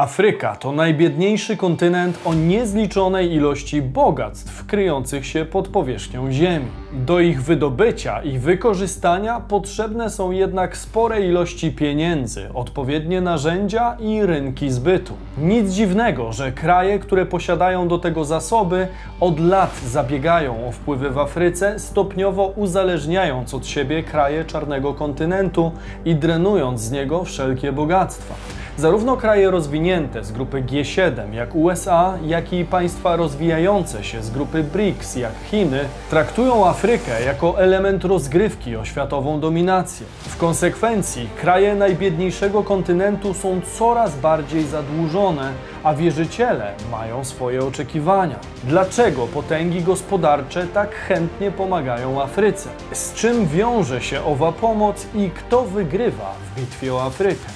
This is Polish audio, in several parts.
Afryka to najbiedniejszy kontynent o niezliczonej ilości bogactw kryjących się pod powierzchnią Ziemi. Do ich wydobycia i wykorzystania potrzebne są jednak spore ilości pieniędzy, odpowiednie narzędzia i rynki zbytu. Nic dziwnego, że kraje, które posiadają do tego zasoby, od lat zabiegają o wpływy w Afryce, stopniowo uzależniając od siebie kraje czarnego kontynentu i drenując z niego wszelkie bogactwa. Zarówno kraje rozwinięte z grupy G7, jak USA, jak i państwa rozwijające się z grupy BRICS, jak Chiny, traktują Afrykę jako element rozgrywki o światową dominację. W konsekwencji kraje najbiedniejszego kontynentu są coraz bardziej zadłużone, a wierzyciele mają swoje oczekiwania. Dlaczego potęgi gospodarcze tak chętnie pomagają Afryce? Z czym wiąże się owa pomoc i kto wygrywa w bitwie o Afrykę?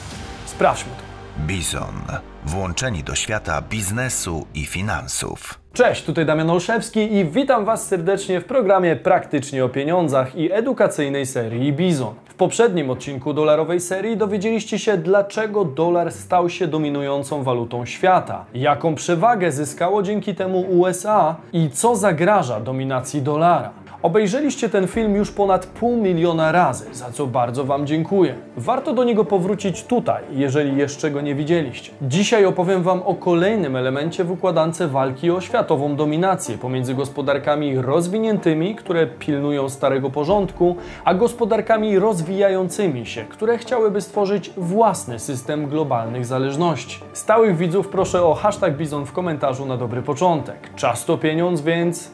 Sprawdźmy to. Bizon. Włączeni do świata biznesu i finansów. Cześć, tutaj Damian Olszewski i witam Was serdecznie w programie Praktycznie o pieniądzach i edukacyjnej serii Bizon. W poprzednim odcinku dolarowej serii dowiedzieliście się, dlaczego dolar stał się dominującą walutą świata, jaką przewagę zyskało dzięki temu USA i co zagraża dominacji dolara. Obejrzeliście ten film już ponad pół miliona razy, za co bardzo Wam dziękuję. Warto do niego powrócić tutaj, jeżeli jeszcze go nie widzieliście. Dzisiaj opowiem Wam o kolejnym elemencie w układance walki o światową dominację pomiędzy gospodarkami rozwiniętymi, które pilnują starego porządku, a gospodarkami rozwijającymi się, które chciałyby stworzyć własny system globalnych zależności. Stałych widzów proszę o hashtag Bizon w komentarzu na dobry początek. Czas to pieniądz, więc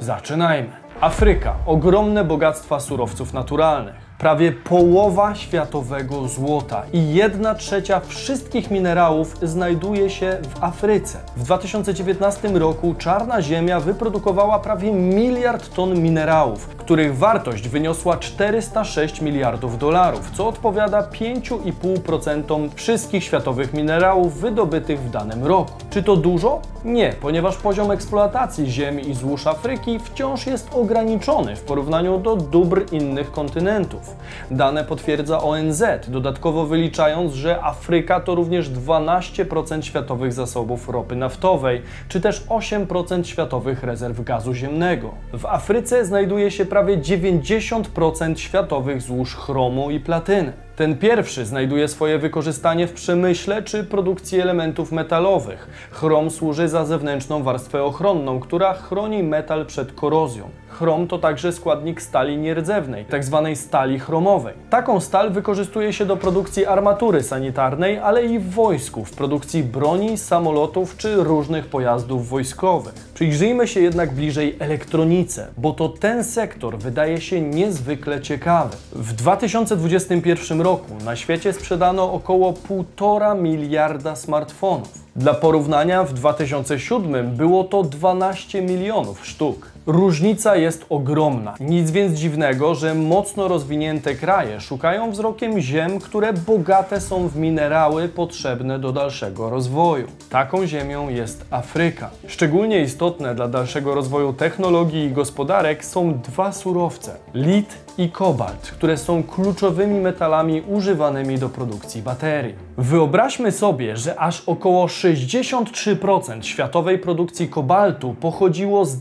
zaczynajmy. Afryka ogromne bogactwa surowców naturalnych. Prawie połowa światowego złota i 1 trzecia wszystkich minerałów znajduje się w Afryce. W 2019 roku czarna ziemia wyprodukowała prawie miliard ton minerałów, których wartość wyniosła 406 miliardów dolarów, co odpowiada 5,5% wszystkich światowych minerałów wydobytych w danym roku. Czy to dużo? Nie, ponieważ poziom eksploatacji ziemi i złóż Afryki wciąż jest ograniczony w porównaniu do dóbr innych kontynentów. Dane potwierdza ONZ, dodatkowo wyliczając, że Afryka to również 12% światowych zasobów ropy naftowej, czy też 8% światowych rezerw gazu ziemnego. W Afryce znajduje się prawie 90% światowych złóż chromu i platyny. Ten pierwszy znajduje swoje wykorzystanie w przemyśle czy produkcji elementów metalowych. Chrom służy za zewnętrzną warstwę ochronną, która chroni metal przed korozją. Chrom to także składnik stali nierdzewnej, tzw. Tak stali chromowej. Taką stal wykorzystuje się do produkcji armatury sanitarnej, ale i w wojsku, w produkcji broni, samolotów czy różnych pojazdów wojskowych. Przyjrzyjmy się jednak bliżej elektronice, bo to ten sektor wydaje się niezwykle ciekawy. W 2021 roku na świecie sprzedano około 1,5 miliarda smartfonów. Dla porównania w 2007 było to 12 milionów sztuk. Różnica jest ogromna. Nic więc dziwnego, że mocno rozwinięte kraje szukają wzrokiem ziem, które bogate są w minerały potrzebne do dalszego rozwoju. Taką ziemią jest Afryka. Szczególnie istotne dla dalszego rozwoju technologii i gospodarek są dwa surowce: lit i kobalt, które są kluczowymi metalami używanymi do produkcji baterii. Wyobraźmy sobie, że aż około 63% światowej produkcji kobaltu pochodziło z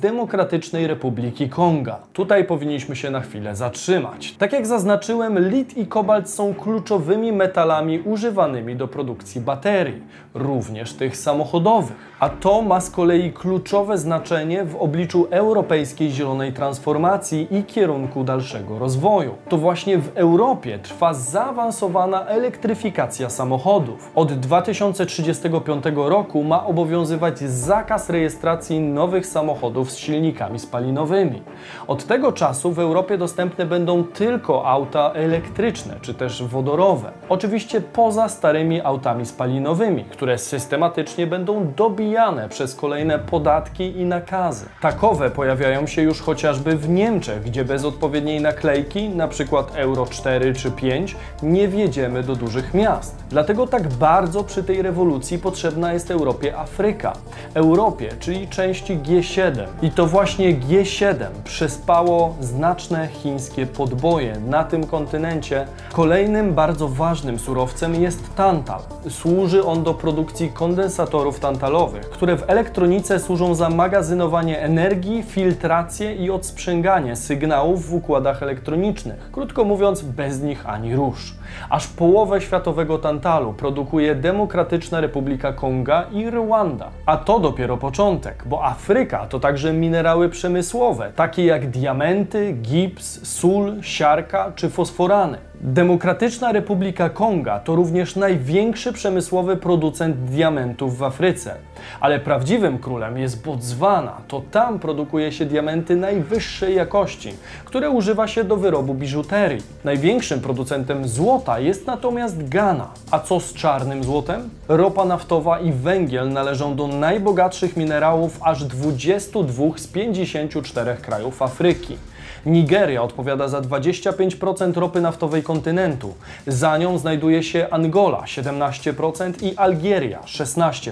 Demokratycznej Republiki Konga. Tutaj powinniśmy się na chwilę zatrzymać. Tak jak zaznaczyłem, lit i kobalt są kluczowymi metalami używanymi do produkcji baterii, również tych samochodowych. A to ma z kolei kluczowe znaczenie w obliczu europejskiej zielonej transformacji i kierunku dalszego rozwoju. To właśnie w Europie trwa zaawansowana elektryfikacja samochodów. Od 2035 roku ma obowiązywać zakaz rejestracji nowych samochodów z silnikami spalinowymi. Od tego czasu w Europie dostępne będą tylko auta elektryczne czy też wodorowe. Oczywiście poza starymi autami spalinowymi, które systematycznie będą dobijane przez kolejne podatki i nakazy. Takowe pojawiają się już chociażby w Niemczech, gdzie bez odpowiedniej naklejki, np. Euro 4 czy 5, nie wjedziemy do dużych miast. Dlatego tak bardzo przy tej rewolucji potrzebna jest Europie Afryka. Europie, czyli części G7. I to właśnie G7 przespało znaczne chińskie podboje na tym kontynencie. Kolejnym bardzo ważnym surowcem jest tantal. Służy on do produkcji kondensatorów tantalowych, które w elektronice służą za magazynowanie energii, filtrację i odsprzęganie sygnałów w układach elektronicznych. Krótko mówiąc, bez nich ani rusz. Aż połowę światowego tantalu produkuje Demokratyczna Republika Konga i Rwanda. A to dopiero początek, bo Afryka to także minerały przemysłowe, takie jak diamenty, gips, sól, siarka czy fosforany. Demokratyczna Republika Konga to również największy przemysłowy producent diamentów w Afryce. Ale prawdziwym królem jest Botswana. To tam produkuje się diamenty najwyższej jakości, które używa się do wyrobu biżuterii. Największym producentem złota jest natomiast Ghana. A co z czarnym złotem? Ropa naftowa i węgiel należą do najbogatszych minerałów aż 22 z 54 krajów Afryki. Nigeria odpowiada za 25% ropy naftowej kontynentu. Za nią znajduje się Angola 17% i Algieria 16%.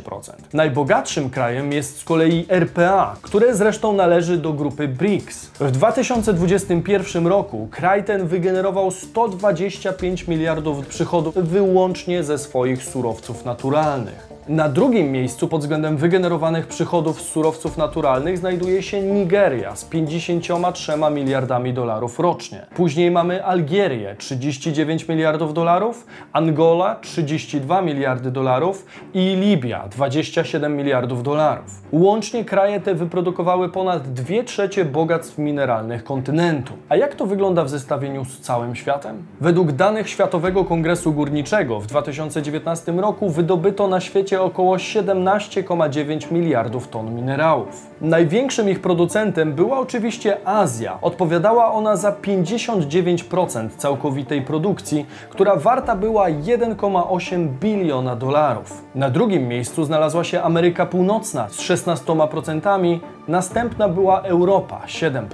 Najbogatszym krajem jest z kolei RPA, które zresztą należy do grupy BRICS. W 2021 roku kraj ten wygenerował 125 miliardów przychodów wyłącznie ze swoich surowców naturalnych. Na drugim miejscu pod względem wygenerowanych przychodów z surowców naturalnych znajduje się Nigeria z 53 miliardami dolarów rocznie. Później mamy Algierię 39 miliardów dolarów, Angola 32 miliardy dolarów i Libia 27 miliardów dolarów. Łącznie kraje te wyprodukowały ponad 2 trzecie bogactw mineralnych kontynentu. A jak to wygląda w zestawieniu z całym światem? Według danych Światowego Kongresu Górniczego w 2019 roku wydobyto na świecie około 17,9 miliardów ton minerałów. Największym ich producentem była oczywiście Azja. Odpowiadała ona za 59% całkowitej produkcji, która warta była 1,8 biliona dolarów. Na drugim miejscu znalazła się Ameryka Północna z 16%, następna była Europa 7%.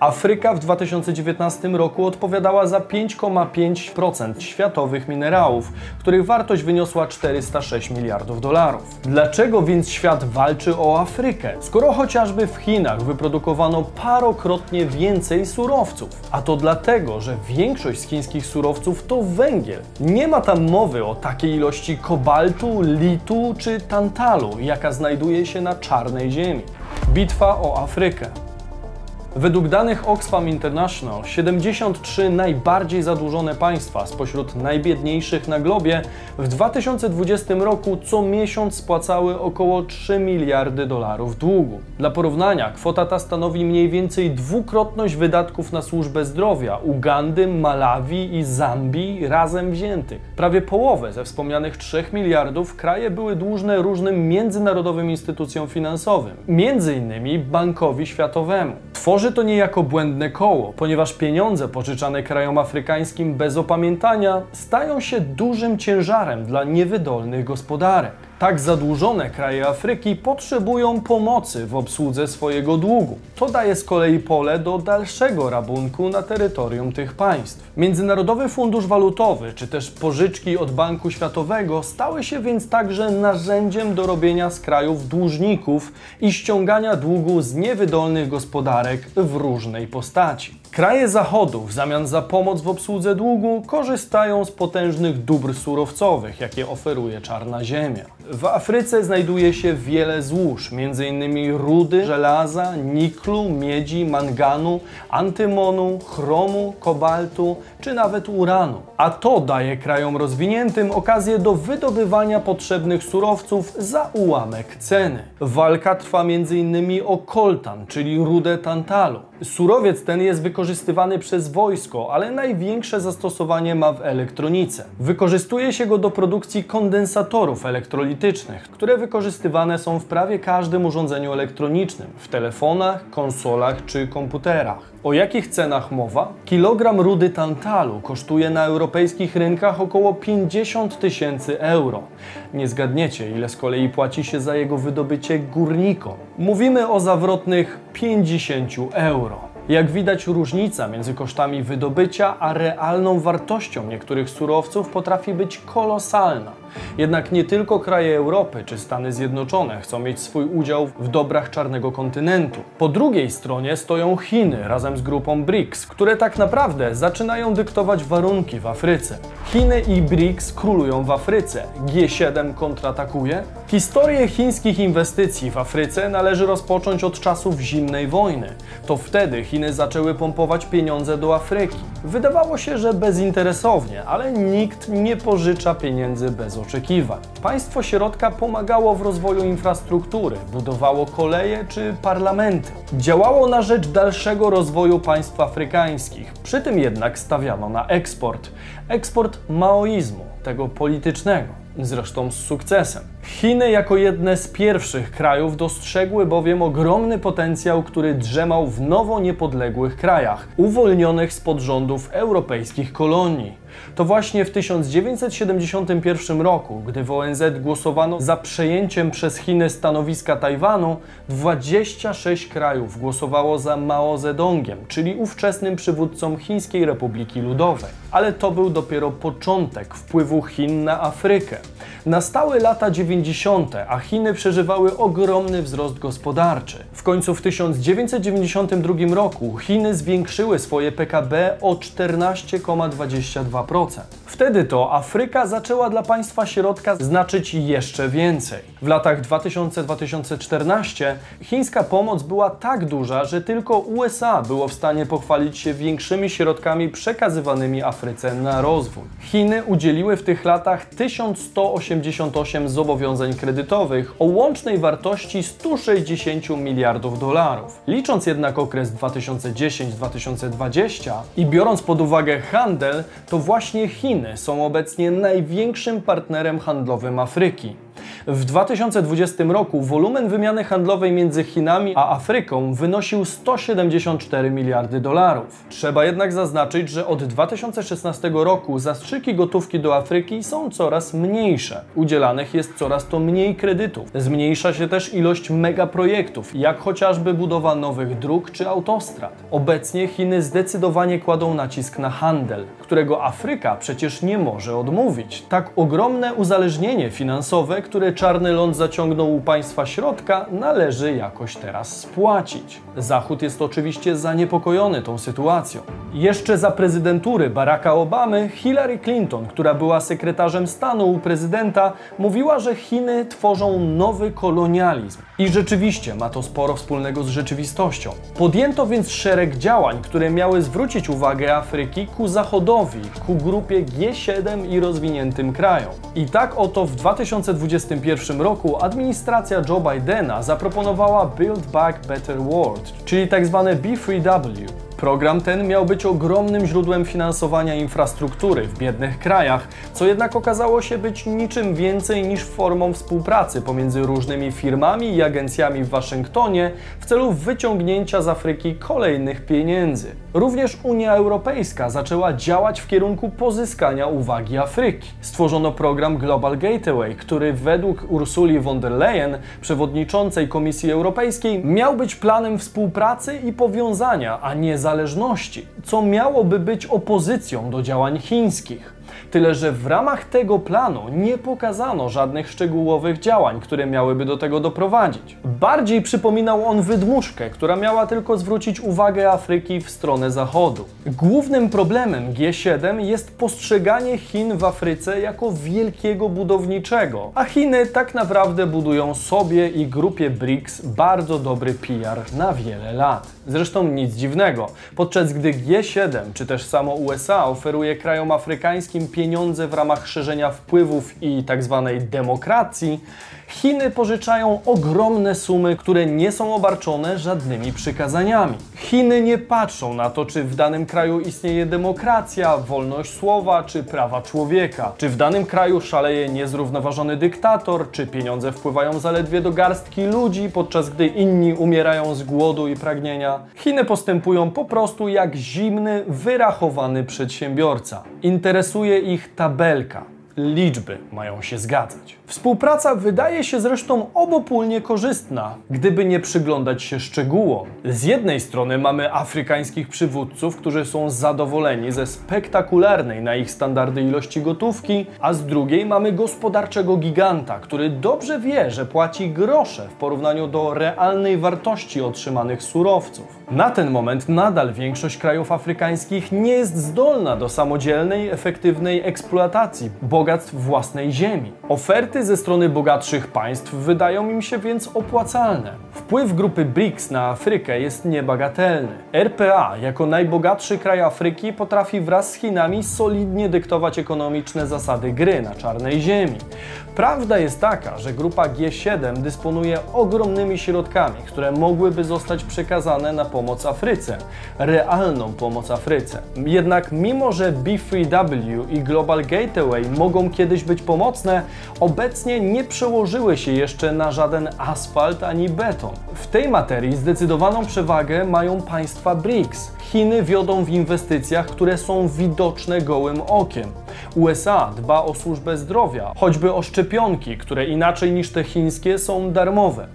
Afryka w 2019 roku odpowiadała za 5,5% światowych minerałów, których wartość wyniosła 406 miliardów dolarów. Dlaczego więc świat walczy o Afrykę, skoro chociażby w Chinach wyprodukowano parokrotnie więcej surowców? A to dlatego, że większość z chińskich surowców to węgiel. Nie ma tam mowy o takiej ilości kobaltu, litu czy tantalu, jaka znajduje się na czarnej ziemi. Bitwa o Afrykę. Według danych Oxfam International 73 najbardziej zadłużone państwa spośród najbiedniejszych na globie w 2020 roku co miesiąc spłacały około 3 miliardy dolarów długu. Dla porównania kwota ta stanowi mniej więcej dwukrotność wydatków na służbę zdrowia Ugandy, Malawi i Zambii razem wziętych. Prawie połowę ze wspomnianych 3 miliardów kraje były dłużne różnym międzynarodowym instytucjom finansowym, między innymi Bankowi Światowemu. Tworzy Tworzy to niejako błędne koło, ponieważ pieniądze pożyczane krajom afrykańskim bez opamiętania stają się dużym ciężarem dla niewydolnych gospodarek. Tak zadłużone kraje Afryki potrzebują pomocy w obsłudze swojego długu. To daje z kolei pole do dalszego rabunku na terytorium tych państw. Międzynarodowy Fundusz Walutowy czy też pożyczki od Banku Światowego stały się więc także narzędziem do robienia z krajów dłużników i ściągania długu z niewydolnych gospodarek w różnej postaci. Kraje Zachodu w zamian za pomoc w obsłudze długu korzystają z potężnych dóbr surowcowych, jakie oferuje czarna ziemia. W Afryce znajduje się wiele złóż, m.in. rudy, żelaza, niklu, miedzi, manganu, antymonu, chromu, kobaltu czy nawet uranu. A to daje krajom rozwiniętym okazję do wydobywania potrzebnych surowców za ułamek ceny. Walka trwa m.in. o koltan, czyli rudę tantalu. Surowiec ten jest wykorzystywany przez wojsko, ale największe zastosowanie ma w elektronice. Wykorzystuje się go do produkcji kondensatorów elektrolitycznych, które wykorzystywane są w prawie każdym urządzeniu elektronicznym, w telefonach, konsolach czy komputerach. O jakich cenach mowa? Kilogram rudy tantalu kosztuje na europejskich rynkach około 50 tysięcy euro. Nie zgadniecie, ile z kolei płaci się za jego wydobycie górnikom. Mówimy o zawrotnych 50 euro. Jak widać, różnica między kosztami wydobycia a realną wartością niektórych surowców potrafi być kolosalna. Jednak nie tylko kraje Europy czy Stany Zjednoczone chcą mieć swój udział w dobrach czarnego kontynentu. Po drugiej stronie stoją Chiny razem z grupą BRICS, które tak naprawdę zaczynają dyktować warunki w Afryce. Chiny i BRICS królują w Afryce. G7 kontratakuje. Historię chińskich inwestycji w Afryce należy rozpocząć od czasów zimnej wojny. To wtedy Chiny zaczęły pompować pieniądze do Afryki. Wydawało się, że bezinteresownie, ale nikt nie pożycza pieniędzy bez oczekiwań. Państwo środka pomagało w rozwoju infrastruktury, budowało koleje czy parlamenty. Działało na rzecz dalszego rozwoju państw afrykańskich. Przy tym jednak stawiano na eksport. Eksport maoizmu, tego politycznego zresztą z sukcesem. Chiny jako jedne z pierwszych krajów dostrzegły bowiem ogromny potencjał, który drzemał w nowo niepodległych krajach, uwolnionych spod rządów europejskich kolonii. To właśnie w 1971 roku, gdy w ONZ głosowano za przejęciem przez Chiny stanowiska Tajwanu, 26 krajów głosowało za Mao Zedongiem, czyli ówczesnym przywódcą Chińskiej Republiki Ludowej. Ale to był dopiero początek wpływu Chin na Afrykę. Nastały lata 90., a Chiny przeżywały ogromny wzrost gospodarczy. W końcu w 1992 roku Chiny zwiększyły swoje PKB o 14,22%. Wtedy to Afryka zaczęła dla państwa środka znaczyć jeszcze więcej. W latach 2000-2014 chińska pomoc była tak duża, że tylko USA było w stanie pochwalić się większymi środkami przekazywanymi Afryce na rozwój. Chiny udzieliły w tych latach 1188 zobowiązań kredytowych o łącznej wartości 160 miliardów dolarów. Licząc jednak okres 2010-2020 i biorąc pod uwagę handel, to właśnie Chiny są obecnie największym partnerem handlowym Afryki. W 2020 roku wolumen wymiany handlowej między Chinami a Afryką wynosił 174 miliardy dolarów. Trzeba jednak zaznaczyć, że od 2016 roku zastrzyki gotówki do Afryki są coraz mniejsze. Udzielanych jest coraz to mniej kredytów. Zmniejsza się też ilość megaprojektów, jak chociażby budowa nowych dróg czy autostrad. Obecnie Chiny zdecydowanie kładą nacisk na handel, którego Afryka przecież nie może odmówić. Tak ogromne uzależnienie finansowe, które czarny ląd zaciągnął u państwa środka, należy jakoś teraz spłacić. Zachód jest oczywiście zaniepokojony tą sytuacją. Jeszcze za prezydentury Baracka Obamy Hillary Clinton, która była sekretarzem stanu u prezydenta, mówiła, że Chiny tworzą nowy kolonializm. I rzeczywiście ma to sporo wspólnego z rzeczywistością. Podjęto więc szereg działań, które miały zwrócić uwagę Afryki ku zachodowi, ku grupie G7 i rozwiniętym krajom. I tak oto w 2021 roku administracja Joe Bidena zaproponowała Build Back Better World, czyli tzw. Tak B3W. Program ten miał być ogromnym źródłem finansowania infrastruktury w biednych krajach, co jednak okazało się być niczym więcej niż formą współpracy pomiędzy różnymi firmami i agencjami w Waszyngtonie w celu wyciągnięcia z Afryki kolejnych pieniędzy. Również Unia Europejska zaczęła działać w kierunku pozyskania uwagi Afryki. Stworzono program Global Gateway, który według Ursuli von der Leyen, przewodniczącej Komisji Europejskiej, miał być planem współpracy i powiązania, a nie zależności, co miałoby być opozycją do działań chińskich. Tyle, że w ramach tego planu nie pokazano żadnych szczegółowych działań, które miałyby do tego doprowadzić. Bardziej przypominał on wydmuszkę, która miała tylko zwrócić uwagę Afryki w stronę zachodu. Głównym problemem G7 jest postrzeganie Chin w Afryce jako wielkiego budowniczego, a Chiny tak naprawdę budują sobie i grupie BRICS bardzo dobry PR na wiele lat. Zresztą nic dziwnego, podczas gdy G7 czy też samo USA oferuje krajom afrykańskim pieniądze w ramach szerzenia wpływów i tzw. Tak demokracji, Chiny pożyczają ogromne sumy, które nie są obarczone żadnymi przykazaniami. Chiny nie patrzą na to, czy w danym kraju istnieje demokracja, wolność słowa czy prawa człowieka, czy w danym kraju szaleje niezrównoważony dyktator, czy pieniądze wpływają zaledwie do garstki ludzi, podczas gdy inni umierają z głodu i pragnienia. Chiny postępują po prostu jak zimny, wyrachowany przedsiębiorca. Interesuje ich tabelka liczby mają się zgadzać. Współpraca wydaje się zresztą obopólnie korzystna, gdyby nie przyglądać się szczegółom. Z jednej strony mamy afrykańskich przywódców, którzy są zadowoleni ze spektakularnej na ich standardy ilości gotówki, a z drugiej mamy gospodarczego giganta, który dobrze wie, że płaci grosze w porównaniu do realnej wartości otrzymanych surowców. Na ten moment nadal większość krajów afrykańskich nie jest zdolna do samodzielnej, efektywnej eksploatacji bogactw własnej ziemi. Oferty ze strony bogatszych państw wydają im się więc opłacalne. Wpływ grupy BRICS na Afrykę jest niebagatelny. RPA, jako najbogatszy kraj Afryki, potrafi wraz z Chinami solidnie dyktować ekonomiczne zasady gry na czarnej ziemi. Prawda jest taka, że grupa G7 dysponuje ogromnymi środkami, które mogłyby zostać przekazane na pomoc Afryce, realną pomoc Afryce. Jednak mimo, że B3W i Global Gateway mogą kiedyś być pomocne, obecnie nie przełożyły się jeszcze na żaden asfalt ani beton. W tej materii zdecydowaną przewagę mają państwa BRICS. Chiny wiodą w inwestycjach, które są widoczne gołym okiem. USA dba o służbę zdrowia, choćby o szczepionki, które inaczej niż te chińskie są darmowe.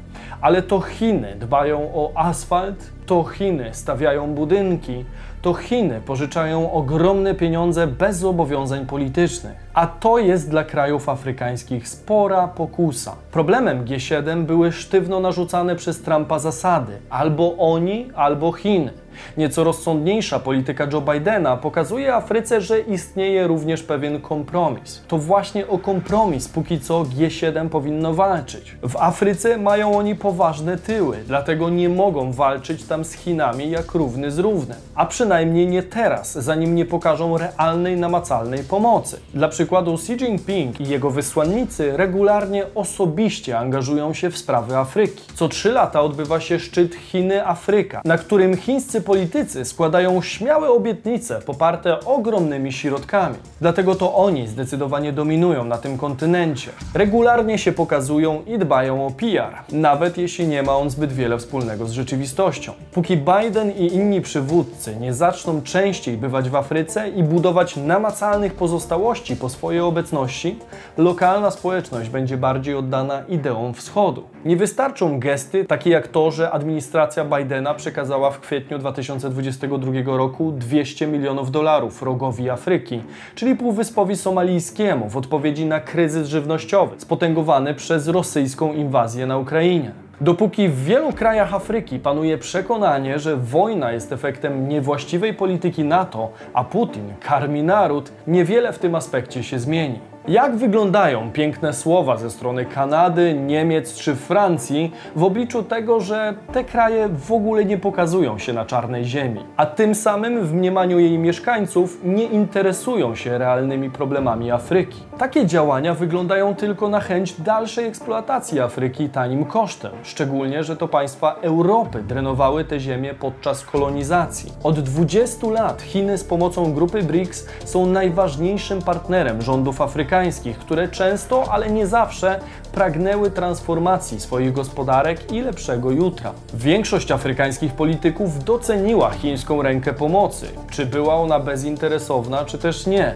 Ale to Chiny dbają o asfalt, to Chiny stawiają budynki, to Chiny pożyczają ogromne pieniądze bez zobowiązań politycznych. A to jest dla krajów afrykańskich spora pokusa. Problemem G7 były sztywno narzucane przez Trumpa zasady: albo oni, albo Chiny. Nieco rozsądniejsza polityka Joe Bidena pokazuje Afryce, że istnieje również pewien kompromis. To właśnie o kompromis póki co G7 powinno walczyć. W Afryce mają oni poważne tyły, dlatego nie mogą walczyć tam z Chinami jak równy z równym. A przynajmniej nie teraz, zanim nie pokażą realnej, namacalnej pomocy. Dla przykładu Xi Jinping i jego wysłannicy regularnie osobiście angażują się w sprawy Afryki. Co trzy lata odbywa się szczyt Chiny-Afryka, na którym chińscy politycy składają śmiałe obietnice poparte ogromnymi środkami. Dlatego to oni zdecydowanie dominują na tym kontynencie. Regularnie się pokazują i dbają o PR, nawet jeśli nie ma on zbyt wiele wspólnego z rzeczywistością. Póki Biden i inni przywódcy nie zaczną częściej bywać w Afryce i budować namacalnych pozostałości po swojej obecności, lokalna społeczność będzie bardziej oddana ideom wschodu. Nie wystarczą gesty takie jak to, że administracja Bidena przekazała w kwietniu 2022 roku 200 milionów dolarów rogowi Afryki, czyli Półwyspowi Somalijskiemu w odpowiedzi na kryzys żywnościowy spotęgowany przez rosyjską inwazję na Ukrainie. Dopóki w wielu krajach Afryki panuje przekonanie, że wojna jest efektem niewłaściwej polityki NATO, a Putin karmi naród, niewiele w tym aspekcie się zmieni. Jak wyglądają piękne słowa ze strony Kanady, Niemiec czy Francji w obliczu tego, że te kraje w ogóle nie pokazują się na czarnej ziemi, a tym samym w mniemaniu jej mieszkańców nie interesują się realnymi problemami Afryki? Takie działania wyglądają tylko na chęć dalszej eksploatacji Afryki tanim kosztem, szczególnie, że to państwa Europy drenowały te ziemię podczas kolonizacji. Od 20 lat Chiny z pomocą grupy BRICS są najważniejszym partnerem rządów afrykańskich które często, ale nie zawsze, pragnęły transformacji swoich gospodarek i lepszego jutra. Większość afrykańskich polityków doceniła chińską rękę pomocy, czy była ona bezinteresowna, czy też nie.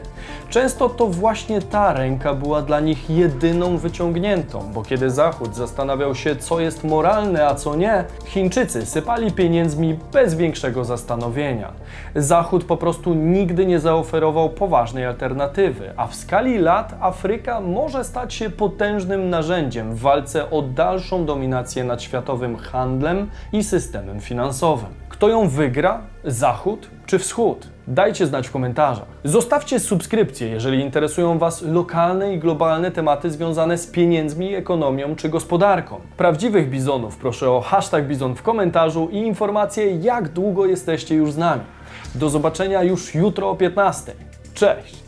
Często to właśnie ta ręka była dla nich jedyną wyciągniętą, bo kiedy Zachód zastanawiał się, co jest moralne, a co nie, Chińczycy sypali pieniędzmi bez większego zastanowienia. Zachód po prostu nigdy nie zaoferował poważnej alternatywy, a w skali Afryka może stać się potężnym narzędziem w walce o dalszą dominację nad światowym handlem i systemem finansowym. Kto ją wygra? Zachód czy Wschód? Dajcie znać w komentarzach. Zostawcie subskrypcję, jeżeli interesują Was lokalne i globalne tematy związane z pieniędzmi, ekonomią czy gospodarką. Prawdziwych bizonów proszę o hashtag bizon w komentarzu i informacje, jak długo jesteście już z nami. Do zobaczenia już jutro o 15. Cześć!